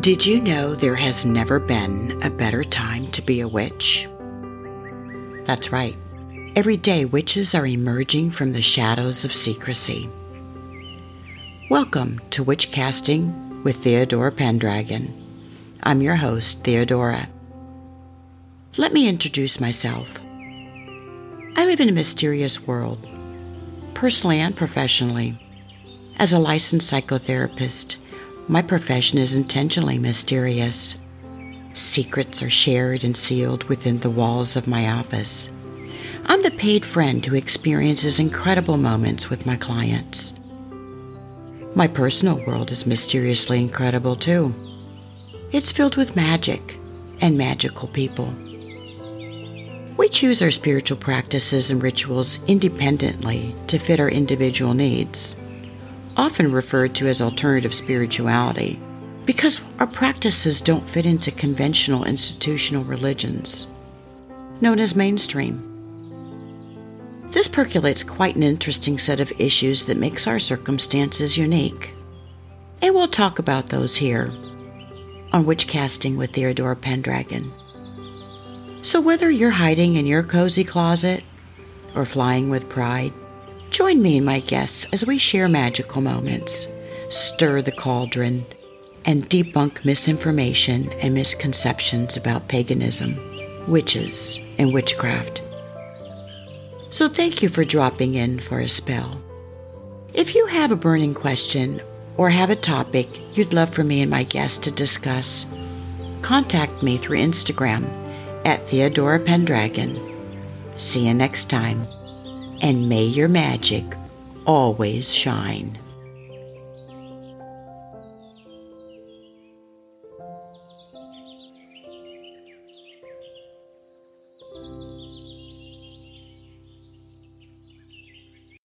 Did you know there has never been a better time to be a witch? That's right. Every day, witches are emerging from the shadows of secrecy. Welcome to Witch Casting with Theodora Pendragon. I'm your host, Theodora. Let me introduce myself. I live in a mysterious world, personally and professionally. As a licensed psychotherapist, my profession is intentionally mysterious. Secrets are shared and sealed within the walls of my office. I'm the paid friend who experiences incredible moments with my clients. My personal world is mysteriously incredible too. It's filled with magic and magical people. We choose our spiritual practices and rituals independently to fit our individual needs often referred to as alternative spirituality, because our practices don't fit into conventional institutional religions, known as mainstream. This percolates quite an interesting set of issues that makes our circumstances unique. And we'll talk about those here on Witch Casting with Theodora Pendragon. So whether you're hiding in your cozy closet or flying with pride, Join me and my guests as we share magical moments, stir the cauldron, and debunk misinformation and misconceptions about paganism, witches, and witchcraft. So, thank you for dropping in for a spell. If you have a burning question or have a topic you'd love for me and my guests to discuss, contact me through Instagram at Theodora Pendragon. See you next time and may your magic always shine.